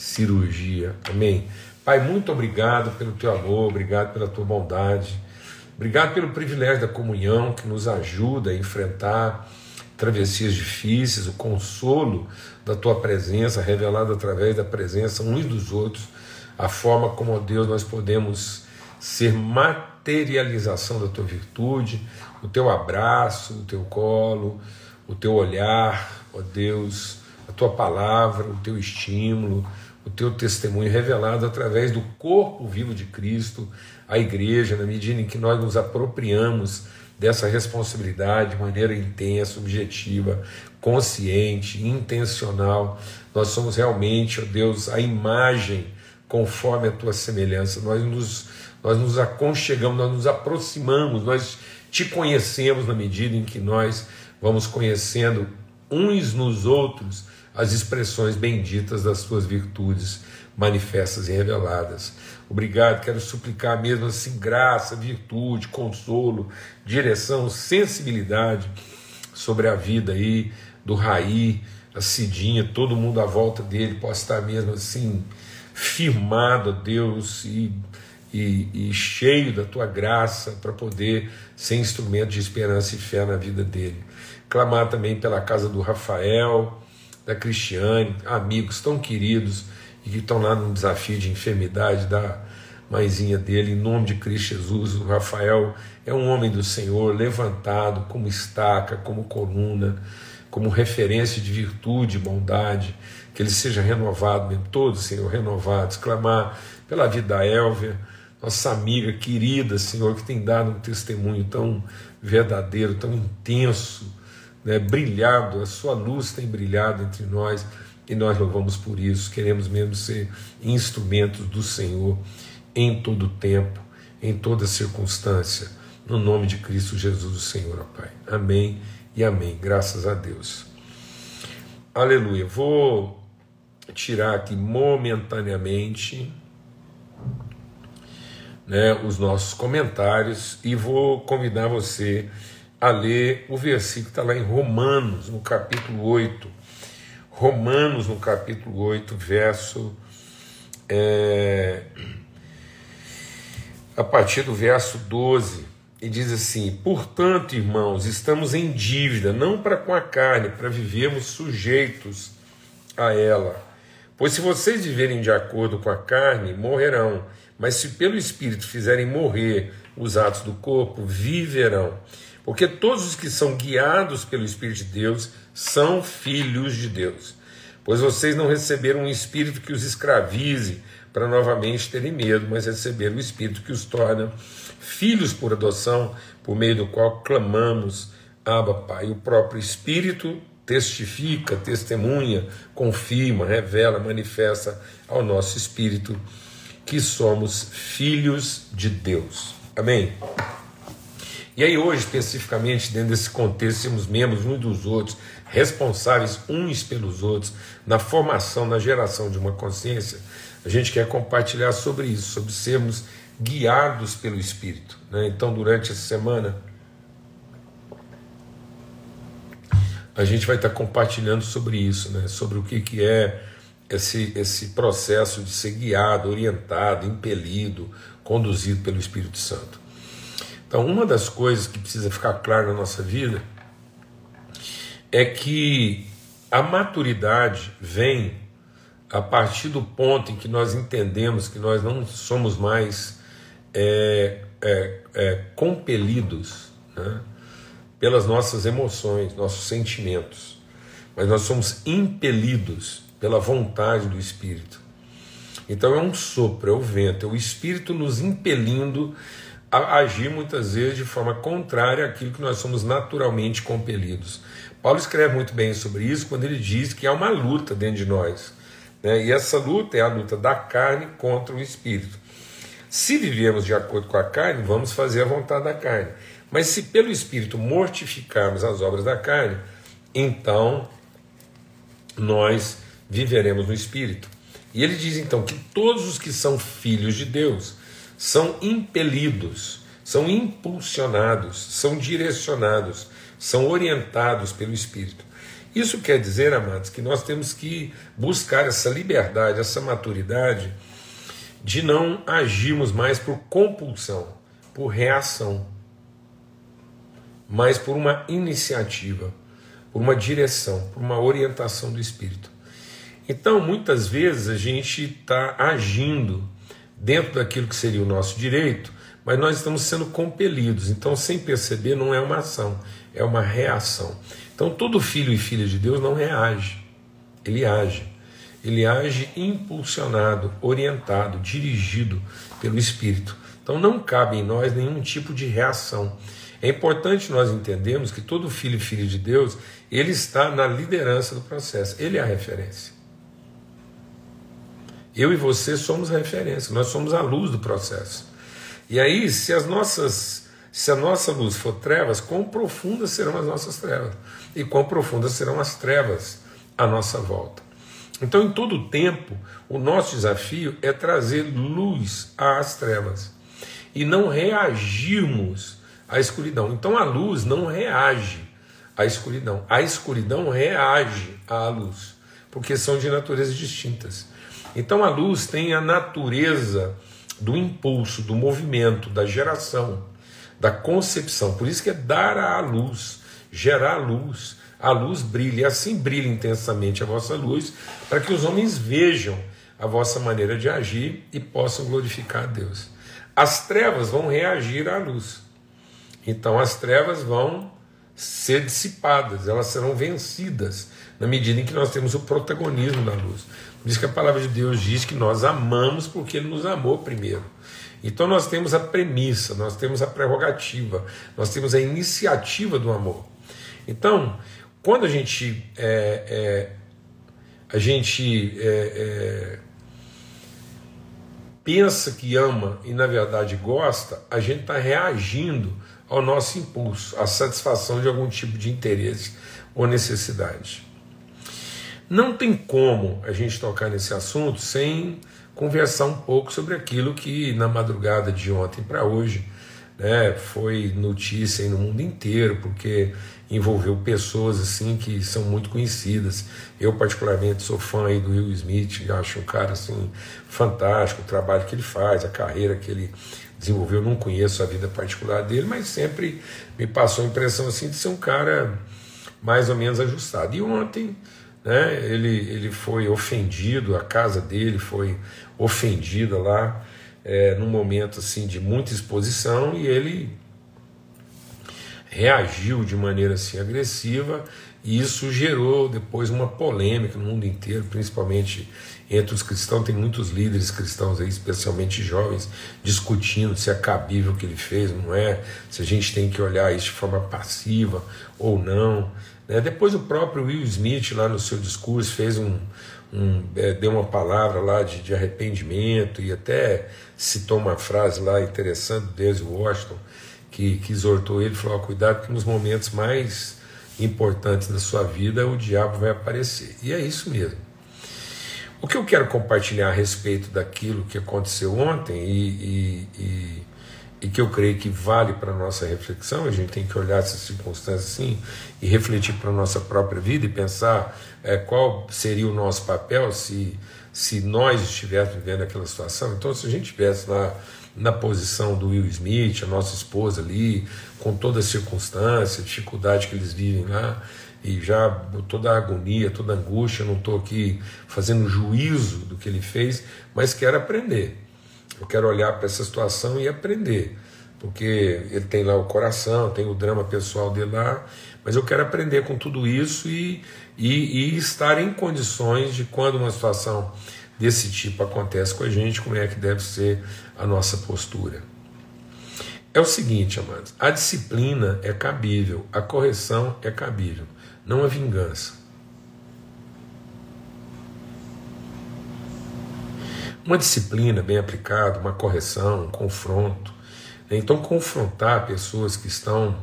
cirurgia. Amém. Pai, muito obrigado pelo teu amor, obrigado pela tua bondade, obrigado pelo privilégio da comunhão que nos ajuda a enfrentar travessias difíceis, o consolo da tua presença, revelado através da presença uns dos outros, a forma como, ó Deus, nós podemos ser materialização da tua virtude, o teu abraço, o teu colo, o teu olhar, ó Deus, a tua palavra, o teu estímulo, o teu testemunho revelado através do corpo vivo de Cristo, a igreja, na medida em que nós nos apropriamos dessa responsabilidade de maneira intensa, objetiva, consciente, intencional. Nós somos realmente, ó Deus, a imagem conforme a tua semelhança. Nós nos, nós nos aconchegamos, nós nos aproximamos, nós te conhecemos na medida em que nós vamos conhecendo uns nos outros as expressões benditas das tuas virtudes manifestas e reveladas. Obrigado, quero suplicar mesmo assim graça, virtude, consolo, direção, sensibilidade sobre a vida aí do Raí, a Cidinha, todo mundo à volta dele possa estar mesmo assim firmado, Deus, e, e, e cheio da tua graça para poder ser instrumento de esperança e fé na vida dele. Clamar também pela casa do Rafael, da Cristiane, amigos tão queridos e que estão lá no desafio de enfermidade da mãezinha dele, em nome de Cristo Jesus. O Rafael é um homem do Senhor, levantado como estaca, como coluna, como referência de virtude bondade. Que ele seja renovado mesmo, todos, Senhor, renovados. Clamar pela vida da Elvia, nossa amiga querida, Senhor, que tem dado um testemunho tão verdadeiro, tão intenso, né, brilhado, a sua luz tem brilhado entre nós e nós louvamos por isso. Queremos mesmo ser instrumentos do Senhor em todo tempo, em toda circunstância, no nome de Cristo Jesus, o Senhor, ó Pai. Amém e amém. Graças a Deus. Aleluia. Vou tirar aqui momentaneamente né, os nossos comentários e vou convidar você a ler o versículo que está lá em Romanos, no capítulo 8. Romanos, no capítulo 8, verso. É, a partir do verso 12, e diz assim: Portanto, irmãos, estamos em dívida, não para com a carne, para vivermos sujeitos a ela. Pois se vocês viverem de acordo com a carne, morrerão, mas se pelo Espírito fizerem morrer os atos do corpo, viverão. Porque todos os que são guiados pelo Espírito de Deus são filhos de Deus. Pois vocês não receberam um espírito que os escravize para novamente terem medo, mas receberam o espírito que os torna filhos por adoção, por meio do qual clamamos, Abba, Pai. O próprio Espírito testifica, testemunha, confirma, revela, manifesta ao nosso espírito que somos filhos de Deus. Amém? E aí, hoje, especificamente, dentro desse contexto, somos membros uns dos outros, responsáveis uns pelos outros, na formação, na geração de uma consciência, a gente quer compartilhar sobre isso, sobre sermos guiados pelo Espírito. Né? Então, durante essa semana, a gente vai estar compartilhando sobre isso, né? sobre o que, que é esse, esse processo de ser guiado, orientado, impelido, conduzido pelo Espírito Santo. Então, uma das coisas que precisa ficar claro na nossa vida é que a maturidade vem a partir do ponto em que nós entendemos que nós não somos mais é, é, é, compelidos né, pelas nossas emoções, nossos sentimentos, mas nós somos impelidos pela vontade do Espírito. Então é um sopro, é o vento, é o Espírito nos impelindo agir muitas vezes de forma contrária àquilo que nós somos naturalmente compelidos. Paulo escreve muito bem sobre isso quando ele diz que há uma luta dentro de nós. Né? E essa luta é a luta da carne contra o espírito. Se vivemos de acordo com a carne, vamos fazer a vontade da carne. Mas se pelo espírito mortificarmos as obras da carne, então nós viveremos no espírito. E ele diz então que todos os que são filhos de Deus são impelidos, são impulsionados, são direcionados, são orientados pelo Espírito. Isso quer dizer, amados, que nós temos que buscar essa liberdade, essa maturidade de não agirmos mais por compulsão, por reação, mas por uma iniciativa, por uma direção, por uma orientação do Espírito. Então, muitas vezes a gente está agindo dentro daquilo que seria o nosso direito, mas nós estamos sendo compelidos. Então, sem perceber, não é uma ação, é uma reação. Então, todo filho e filha de Deus não reage, ele age. Ele age impulsionado, orientado, dirigido pelo Espírito. Então, não cabe em nós nenhum tipo de reação. É importante nós entendermos que todo filho e filha de Deus, ele está na liderança do processo, ele é a referência. Eu e você somos referência, nós somos a luz do processo. E aí, se as nossas se a nossa luz for trevas, quão profundas serão as nossas trevas? E quão profundas serão as trevas à nossa volta? Então, em todo tempo, o nosso desafio é trazer luz às trevas e não reagirmos à escuridão. Então, a luz não reage à escuridão, a escuridão reage à luz, porque são de naturezas distintas. Então, a luz tem a natureza do impulso, do movimento, da geração da concepção. Por isso que é dar à luz, gerar luz. A luz brilha, e assim brilha intensamente a vossa luz, para que os homens vejam a vossa maneira de agir e possam glorificar a Deus. As trevas vão reagir à luz. Então as trevas vão ser dissipadas, elas serão vencidas na medida em que nós temos o protagonismo da luz. Por isso que a palavra de Deus diz que nós amamos porque Ele nos amou primeiro. Então nós temos a premissa, nós temos a prerrogativa, nós temos a iniciativa do amor. Então, quando a gente é, é, a gente é, é, pensa que ama e na verdade gosta, a gente está reagindo ao nosso impulso, à satisfação de algum tipo de interesse ou necessidade. Não tem como a gente tocar nesse assunto sem conversar um pouco sobre aquilo que na madrugada de ontem para hoje né, foi notícia no mundo inteiro, porque envolveu pessoas assim que são muito conhecidas. Eu particularmente sou fã aí do Will Smith, acho um cara assim fantástico, o trabalho que ele faz, a carreira que ele desenvolveu, não conheço a vida particular dele, mas sempre me passou a impressão assim de ser um cara mais ou menos ajustado. E ontem né, ele, ele foi ofendido, a casa dele foi ofendida lá, é, num momento assim de muita exposição, e ele reagiu de maneira assim agressiva, e isso gerou depois uma polêmica no mundo inteiro, principalmente entre os cristãos. Tem muitos líderes cristãos aí, especialmente jovens, discutindo se é cabível o que ele fez, não é, se a gente tem que olhar isso de forma passiva ou não. Né? Depois o próprio Will Smith, lá no seu discurso, fez um, um é, deu uma palavra lá de, de, arrependimento e até citou uma frase lá interessante do Denzel Washington, que, que exortou ele, falou, cuidado que nos momentos mais importantes da sua vida o diabo vai aparecer. E é isso mesmo. O que eu quero compartilhar a respeito daquilo que aconteceu ontem e, e, e e que eu creio que vale para a nossa reflexão, a gente tem que olhar essas circunstâncias assim e refletir para a nossa própria vida e pensar é, qual seria o nosso papel se, se nós estivéssemos vivendo aquela situação. Então, se a gente estivesse lá na posição do Will Smith, a nossa esposa ali, com toda a circunstância, dificuldade que eles vivem lá, e já toda a agonia, toda a angústia, eu não estou aqui fazendo juízo do que ele fez, mas quero aprender eu quero olhar para essa situação e aprender, porque ele tem lá o coração, tem o drama pessoal dele lá, mas eu quero aprender com tudo isso e, e, e estar em condições de quando uma situação desse tipo acontece com a gente, como é que deve ser a nossa postura. É o seguinte, amados: a disciplina é cabível, a correção é cabível, não a vingança. Uma disciplina bem aplicada, uma correção, um confronto. Né? Então, confrontar pessoas que estão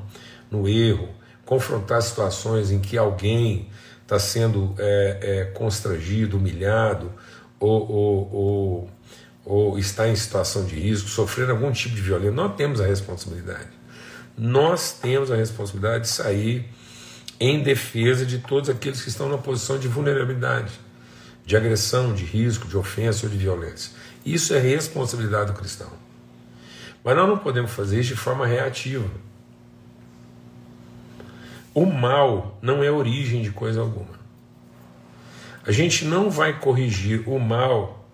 no erro, confrontar situações em que alguém está sendo é, é, constrangido, humilhado, ou, ou, ou, ou está em situação de risco, sofrendo algum tipo de violência, nós temos a responsabilidade. Nós temos a responsabilidade de sair em defesa de todos aqueles que estão na posição de vulnerabilidade, de agressão, de risco, de ofensa ou de violência. Isso é responsabilidade do cristão. Mas nós não podemos fazer isso de forma reativa. O mal não é origem de coisa alguma. A gente não vai corrigir o mal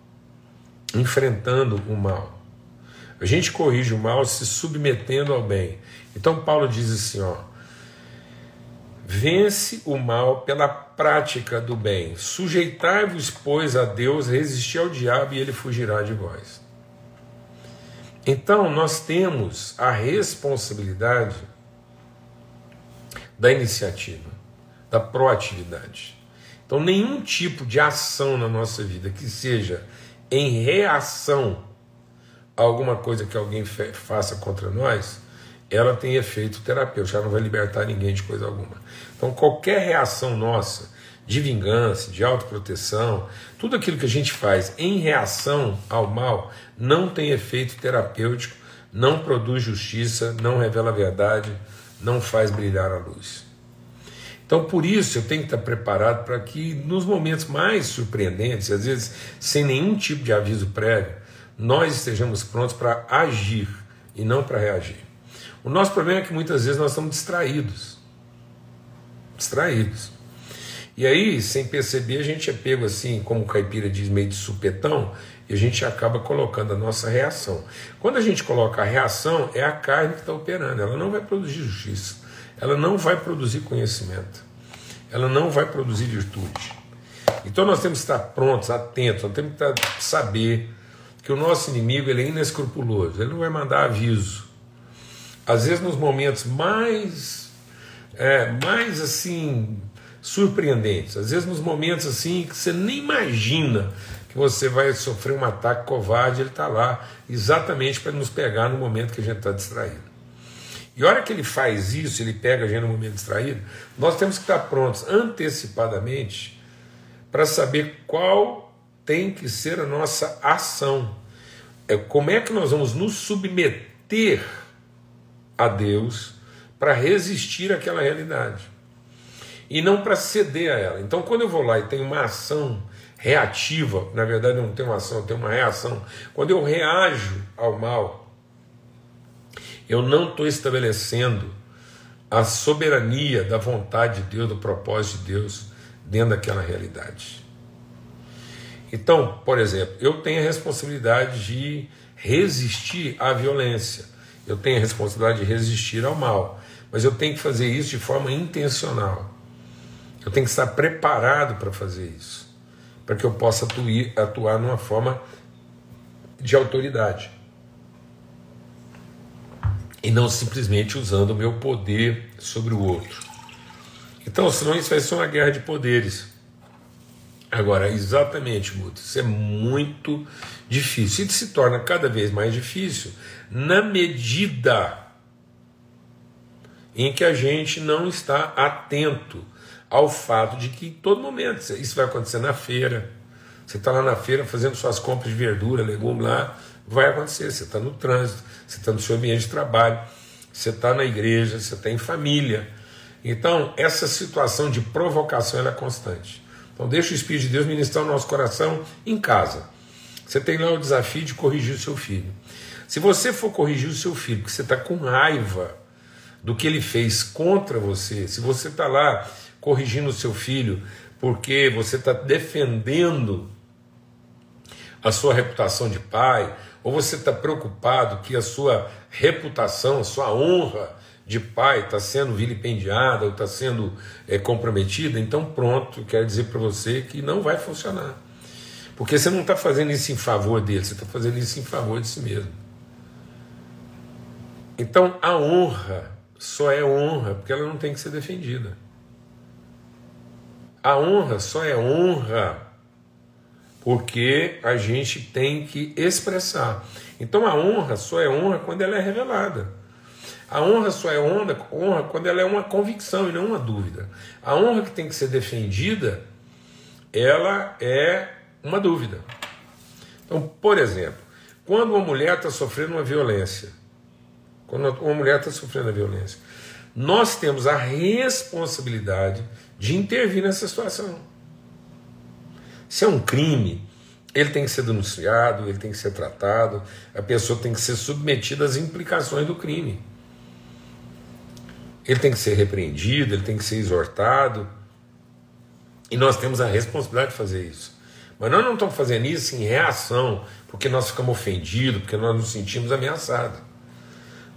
enfrentando o mal. A gente corrige o mal se submetendo ao bem. Então Paulo diz assim, ó: Vence o mal pela prática do bem. Sujeitai-vos, pois, a Deus, resistir ao diabo e ele fugirá de vós. Então, nós temos a responsabilidade da iniciativa, da proatividade. Então, nenhum tipo de ação na nossa vida que seja em reação a alguma coisa que alguém faça contra nós, ela tem efeito terapêutico, ela não vai libertar ninguém de coisa alguma. Então, qualquer reação nossa de vingança, de autoproteção, tudo aquilo que a gente faz em reação ao mal não tem efeito terapêutico, não produz justiça, não revela a verdade, não faz brilhar a luz. Então, por isso, eu tenho que estar preparado para que, nos momentos mais surpreendentes, às vezes sem nenhum tipo de aviso prévio, nós estejamos prontos para agir e não para reagir. O nosso problema é que muitas vezes nós estamos distraídos. Distraídos. E aí, sem perceber, a gente é pego assim, como o caipira diz, meio de supetão, e a gente acaba colocando a nossa reação. Quando a gente coloca a reação, é a carne que está operando, ela não vai produzir justiça, ela não vai produzir conhecimento, ela não vai produzir virtude. Então nós temos que estar prontos, atentos, nós temos que saber que o nosso inimigo ele é inescrupuloso, ele não vai mandar aviso. Às vezes nos momentos mais, é, mais assim, surpreendentes, às vezes nos momentos assim que você nem imagina que você vai sofrer um ataque covarde, ele está lá exatamente para nos pegar no momento que a gente está distraído. E a hora que ele faz isso, ele pega a gente no momento distraído, nós temos que estar prontos antecipadamente para saber qual tem que ser a nossa ação. É como é que nós vamos nos submeter a Deus para resistir àquela realidade e não para ceder a ela. Então, quando eu vou lá e tenho uma ação reativa, na verdade não tenho uma ação, eu tenho uma reação. Quando eu reajo ao mal, eu não estou estabelecendo a soberania da vontade de Deus, do propósito de Deus dentro daquela realidade. Então, por exemplo, eu tenho a responsabilidade de resistir à violência, eu tenho a responsabilidade de resistir ao mal, mas eu tenho que fazer isso de forma intencional. Eu tenho que estar preparado para fazer isso, para que eu possa atuir, atuar numa forma de autoridade. E não simplesmente usando o meu poder sobre o outro. Então, senão isso vai ser uma guerra de poderes. Agora, exatamente, Guto, isso é muito difícil. E se torna cada vez mais difícil na medida em que a gente não está atento ao fato de que em todo momento isso vai acontecer na feira. Você está lá na feira fazendo suas compras de verdura, legume lá, vai acontecer. Você está no trânsito, você está no seu ambiente de trabalho, você está na igreja, você está em família. Então, essa situação de provocação é constante. Então deixa o Espírito de Deus ministrar o nosso coração em casa. Você tem lá o desafio de corrigir o seu filho. Se você for corrigir o seu filho, porque você está com raiva do que ele fez contra você, se você está lá corrigindo o seu filho porque você está defendendo a sua reputação de pai, ou você está preocupado que a sua reputação, a sua honra de pai está sendo vilipendiada ou está sendo é, comprometida, então pronto, quero dizer para você que não vai funcionar. Porque você não está fazendo isso em favor dele, você está fazendo isso em favor de si mesmo. Então a honra só é honra porque ela não tem que ser defendida. A honra só é honra porque a gente tem que expressar. Então a honra só é honra quando ela é revelada. A honra só é honra, honra quando ela é uma convicção e não uma dúvida. A honra que tem que ser defendida, ela é uma dúvida. Então, por exemplo, quando uma mulher está sofrendo uma violência, quando uma mulher está sofrendo a violência, nós temos a responsabilidade de intervir nessa situação. Se é um crime, ele tem que ser denunciado, ele tem que ser tratado, a pessoa tem que ser submetida às implicações do crime. Ele tem que ser repreendido, ele tem que ser exortado. E nós temos a responsabilidade de fazer isso. Mas nós não estamos fazendo isso em reação, porque nós ficamos ofendidos, porque nós nos sentimos ameaçados.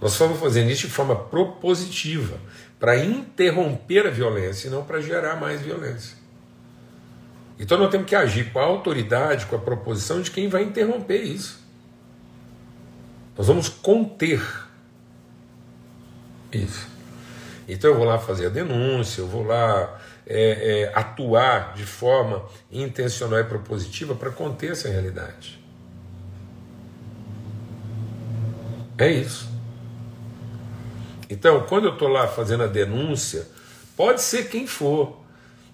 Nós estamos fazendo isso de forma propositiva, para interromper a violência e não para gerar mais violência. Então nós temos que agir com a autoridade, com a proposição de quem vai interromper isso. Nós vamos conter isso. Então eu vou lá fazer a denúncia, eu vou lá é, é, atuar de forma intencional e propositiva para conter essa realidade. É isso. Então, quando eu estou lá fazendo a denúncia, pode ser quem for,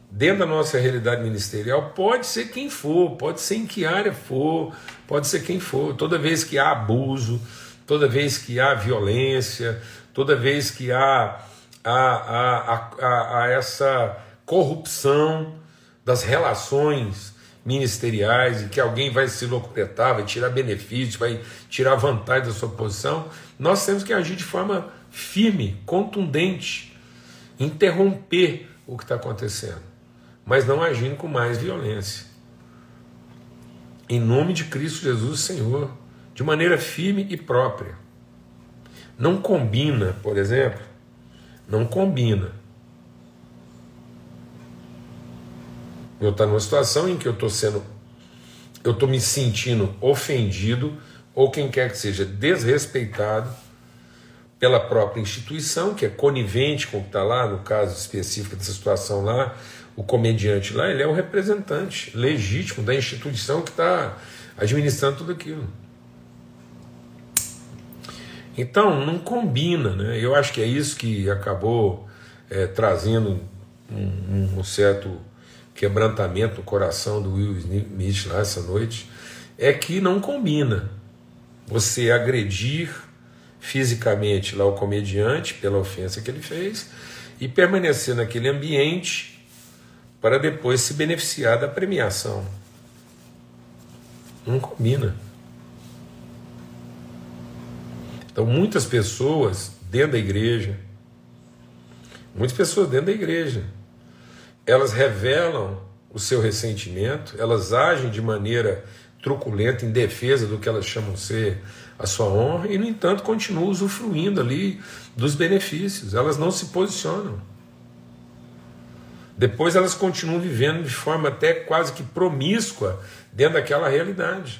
dentro da nossa realidade ministerial, pode ser quem for, pode ser em que área for, pode ser quem for. Toda vez que há abuso, toda vez que há violência, toda vez que há, há, há, há, há essa corrupção das relações ministeriais e que alguém vai se locupletar, vai tirar benefícios, vai tirar vantagem da sua posição, nós temos que agir de forma firme, contundente, interromper o que está acontecendo, mas não agindo com mais violência. Em nome de Cristo Jesus, Senhor, de maneira firme e própria. Não combina, por exemplo, não combina. Eu estou numa situação em que eu estou sendo, eu estou me sentindo ofendido, ou quem quer que seja, desrespeitado pela própria instituição, que é conivente com o que está lá, no caso específico dessa situação lá, o comediante lá, ele é o representante legítimo da instituição que está administrando tudo aquilo. Então, não combina, né? Eu acho que é isso que acabou é, trazendo um, um, certo quebrantamento no coração do Will Smith lá essa noite, é que não combina você agredir fisicamente lá o comediante pela ofensa que ele fez e permanecer naquele ambiente para depois se beneficiar da premiação. Não combina. Então, muitas pessoas dentro da igreja, muitas pessoas dentro da igreja, elas revelam o seu ressentimento, elas agem de maneira truculenta em defesa do que elas chamam ser a sua honra e, no entanto, continuam usufruindo ali dos benefícios. Elas não se posicionam. Depois elas continuam vivendo de forma até quase que promíscua dentro daquela realidade.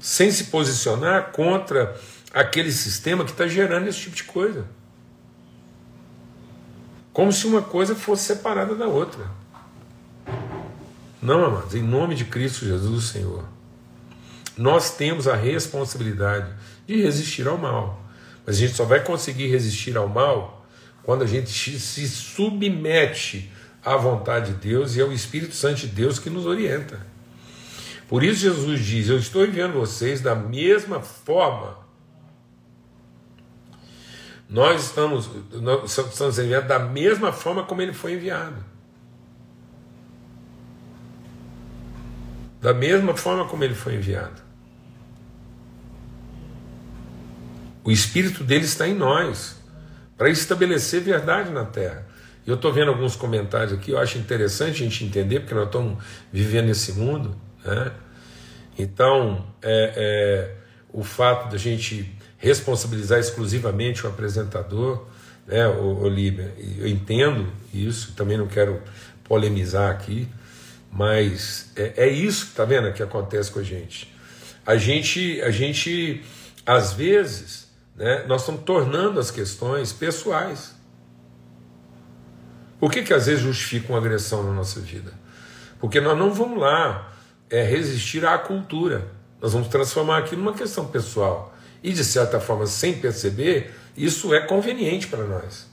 Sem se posicionar contra aquele sistema que está gerando esse tipo de coisa. Como se uma coisa fosse separada da outra. Não, amados, em nome de Cristo Jesus, Senhor. Nós temos a responsabilidade de resistir ao mal. Mas a gente só vai conseguir resistir ao mal quando a gente se submete à vontade de Deus e ao Espírito Santo de Deus que nos orienta. Por isso Jesus diz: Eu estou enviando vocês da mesma forma. Nós estamos, nós estamos enviados da mesma forma como ele foi enviado. Da mesma forma como ele foi enviado. O Espírito dele está em nós para estabelecer verdade na terra. Eu estou vendo alguns comentários aqui, eu acho interessante a gente entender, porque nós estamos vivendo nesse mundo. Né? Então, é, é, o fato da gente responsabilizar exclusivamente o apresentador, né, o, o Líbia, eu entendo isso, também não quero polemizar aqui, mas é, é isso que está vendo que acontece com a gente. A gente, a gente às vezes, né, nós estamos tornando as questões pessoais. Por que, que às vezes justifica uma agressão na nossa vida? Porque nós não vamos lá é, resistir à cultura. Nós vamos transformar aquilo numa questão pessoal. E, de certa forma, sem perceber, isso é conveniente para nós.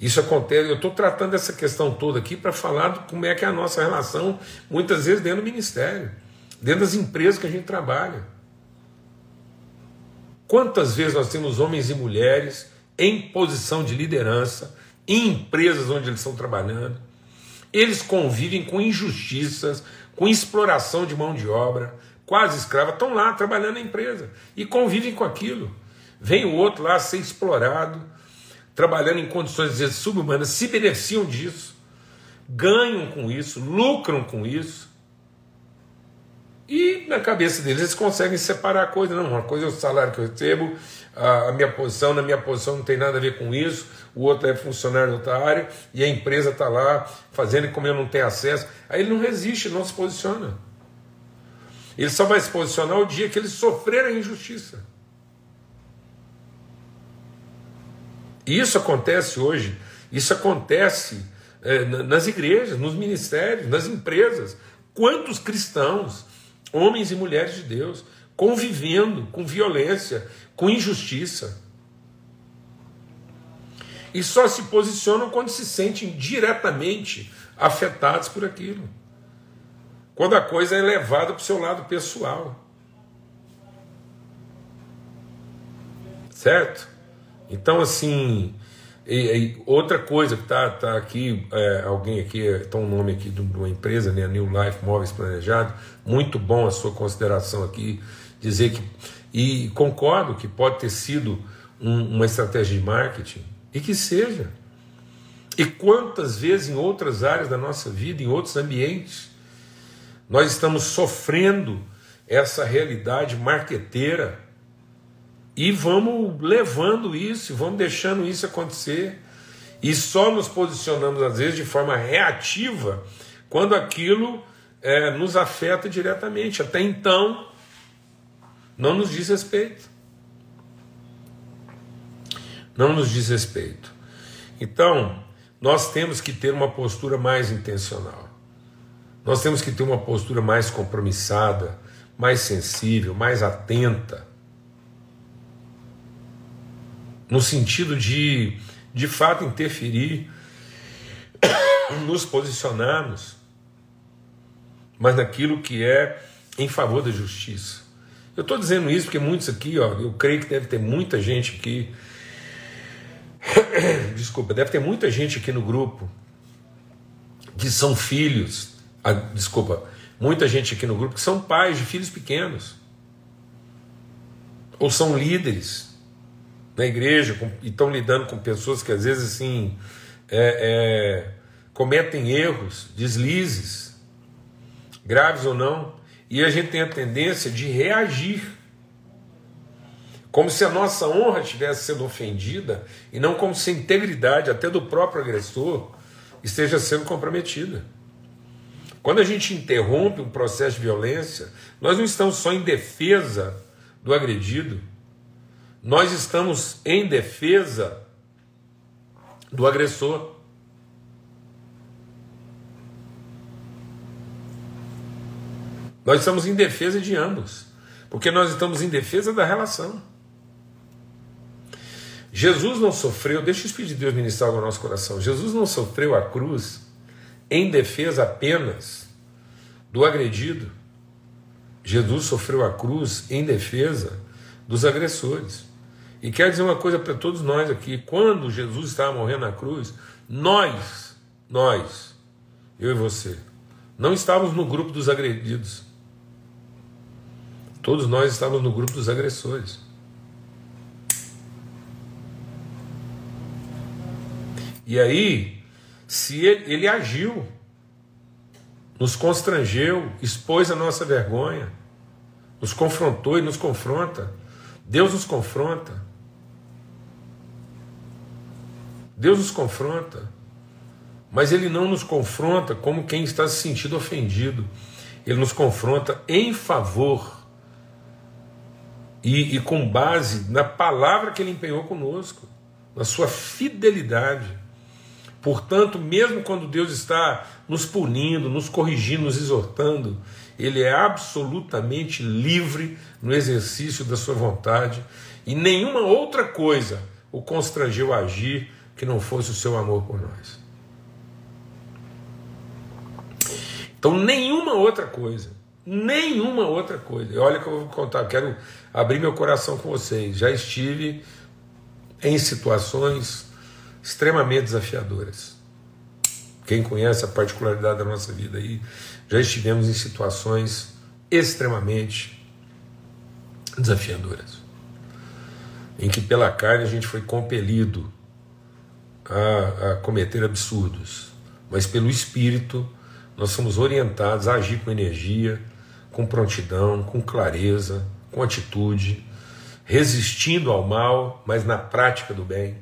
Isso acontece. Eu estou tratando essa questão toda aqui para falar como é que é a nossa relação, muitas vezes dentro do ministério, dentro das empresas que a gente trabalha. Quantas vezes nós temos homens e mulheres em posição de liderança, em empresas onde eles estão trabalhando, eles convivem com injustiças, com exploração de mão de obra, quase escrava, estão lá trabalhando na empresa e convivem com aquilo. Vem o outro lá ser explorado, trabalhando em condições vezes subhumanas, se beneficiam disso, ganham com isso, lucram com isso. E na cabeça deles eles conseguem separar a coisa. Não, uma coisa é o salário que eu recebo, a minha posição, na minha posição não tem nada a ver com isso, o outro é funcionário de outra área, e a empresa está lá fazendo como eu não tenho acesso. Aí ele não resiste, não se posiciona. Ele só vai se posicionar o dia que ele sofrer a injustiça. E isso acontece hoje, isso acontece é, nas igrejas, nos ministérios, nas empresas. Quantos cristãos, homens e mulheres de Deus, convivendo com violência, com injustiça. E só se posicionam quando se sentem diretamente afetados por aquilo. Quando a coisa é levada para o seu lado pessoal. Certo? Então, assim, e, e outra coisa que está tá aqui, é, alguém aqui, está um nome aqui de uma empresa, né, New Life Móveis Planejado, muito bom a sua consideração aqui, dizer que, e concordo que pode ter sido um, uma estratégia de marketing, e que seja. E quantas vezes em outras áreas da nossa vida, em outros ambientes, nós estamos sofrendo essa realidade marqueteira e vamos levando isso, vamos deixando isso acontecer. E só nos posicionamos, às vezes, de forma reativa quando aquilo é, nos afeta diretamente. Até então, não nos diz respeito. Não nos diz respeito. Então, nós temos que ter uma postura mais intencional. Nós temos que ter uma postura mais compromissada, mais sensível, mais atenta no sentido de, de fato, interferir, nos posicionarmos, mas naquilo que é em favor da justiça. Eu estou dizendo isso porque muitos aqui, ó, eu creio que deve ter muita gente aqui. Desculpa, deve ter muita gente aqui no grupo que são filhos. Ah, desculpa, muita gente aqui no grupo que são pais de filhos pequenos. Ou são líderes na igreja com, e estão lidando com pessoas que às vezes assim é, é, cometem erros, deslizes, graves ou não, e a gente tem a tendência de reagir, como se a nossa honra estivesse sendo ofendida e não como se a integridade até do próprio agressor esteja sendo comprometida. Quando a gente interrompe um processo de violência, nós não estamos só em defesa do agredido, nós estamos em defesa do agressor. Nós estamos em defesa de ambos, porque nós estamos em defesa da relação. Jesus não sofreu, deixa o Espírito de Deus ministrar no nosso coração. Jesus não sofreu a cruz em defesa apenas do agredido. Jesus sofreu a cruz em defesa dos agressores. E quero dizer uma coisa para todos nós aqui: quando Jesus estava morrendo na cruz, nós, nós, eu e você, não estávamos no grupo dos agredidos. Todos nós estávamos no grupo dos agressores. E aí, se ele, ele agiu, nos constrangeu, expôs a nossa vergonha, nos confrontou e nos confronta. Deus nos confronta. Deus nos confronta, mas Ele não nos confronta como quem está se sentindo ofendido. Ele nos confronta em favor e, e com base na palavra que Ele empenhou conosco, na sua fidelidade. Portanto, mesmo quando Deus está nos punindo, nos corrigindo, nos exortando, Ele é absolutamente livre no exercício da sua vontade e nenhuma outra coisa o constrangeu a agir que não fosse o seu amor por nós. Então, nenhuma outra coisa nenhuma outra coisa. E olha que eu vou contar, quero abrir meu coração com vocês. Já estive em situações extremamente desafiadoras. Quem conhece a particularidade da nossa vida aí, já estivemos em situações extremamente desafiadoras, em que pela carne a gente foi compelido a, a cometer absurdos, mas pelo Espírito nós somos orientados a agir com energia, com prontidão, com clareza, com atitude, resistindo ao mal, mas na prática do bem.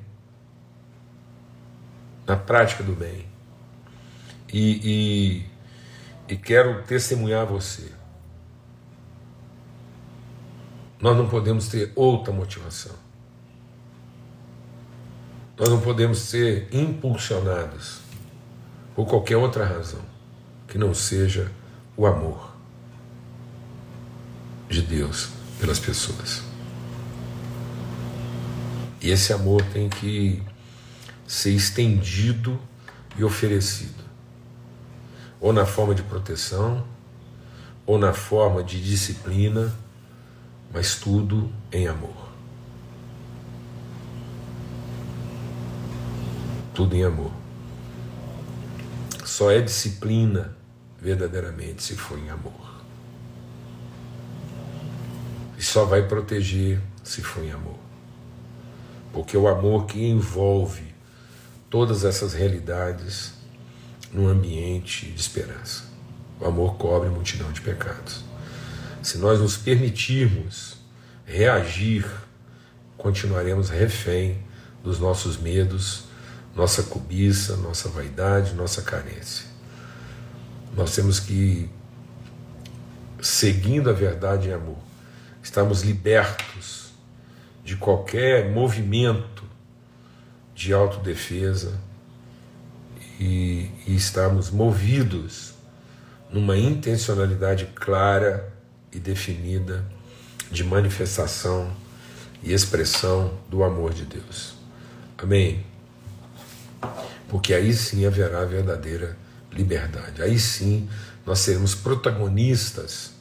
Na prática do bem. E, e, e quero testemunhar você. Nós não podemos ter outra motivação. Nós não podemos ser impulsionados por qualquer outra razão que não seja o amor de Deus pelas pessoas. E esse amor tem que ser estendido e oferecido, ou na forma de proteção, ou na forma de disciplina, mas tudo em amor. Tudo em amor. Só é disciplina verdadeiramente se for em amor. E só vai proteger se for em amor. Porque o amor que envolve todas essas realidades num ambiente de esperança. O amor cobre multidão de pecados. Se nós nos permitirmos reagir, continuaremos refém dos nossos medos, nossa cobiça, nossa vaidade, nossa carência. Nós temos que, seguindo a verdade em amor, estamos libertos de qualquer movimento de autodefesa e, e estamos movidos numa intencionalidade clara e definida de manifestação e expressão do amor de Deus. Amém? Porque aí sim haverá verdadeira liberdade. Aí sim nós seremos protagonistas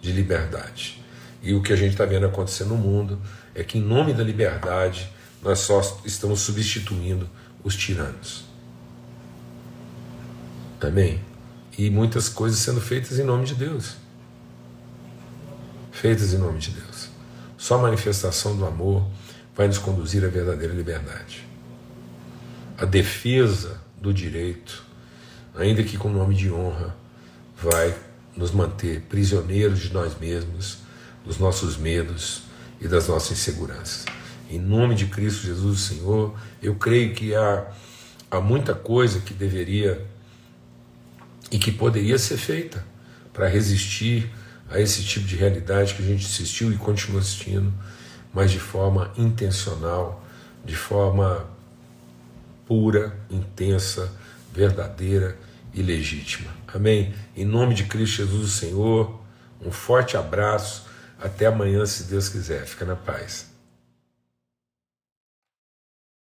de liberdade. E o que a gente está vendo acontecer no mundo é que, em nome da liberdade, nós só estamos substituindo os tiranos. Também. E muitas coisas sendo feitas em nome de Deus feitas em nome de Deus. Só a manifestação do amor vai nos conduzir à verdadeira liberdade. A defesa do direito, ainda que com nome de honra, vai nos manter prisioneiros de nós mesmos, dos nossos medos e das nossas inseguranças. Em nome de Cristo Jesus, Senhor, eu creio que há, há muita coisa que deveria e que poderia ser feita para resistir a esse tipo de realidade que a gente assistiu e continua assistindo, mas de forma intencional, de forma pura, intensa, verdadeira e legítima. Amém? Em nome de Cristo Jesus, o Senhor, um forte abraço. Até amanhã, se Deus quiser. Fica na paz.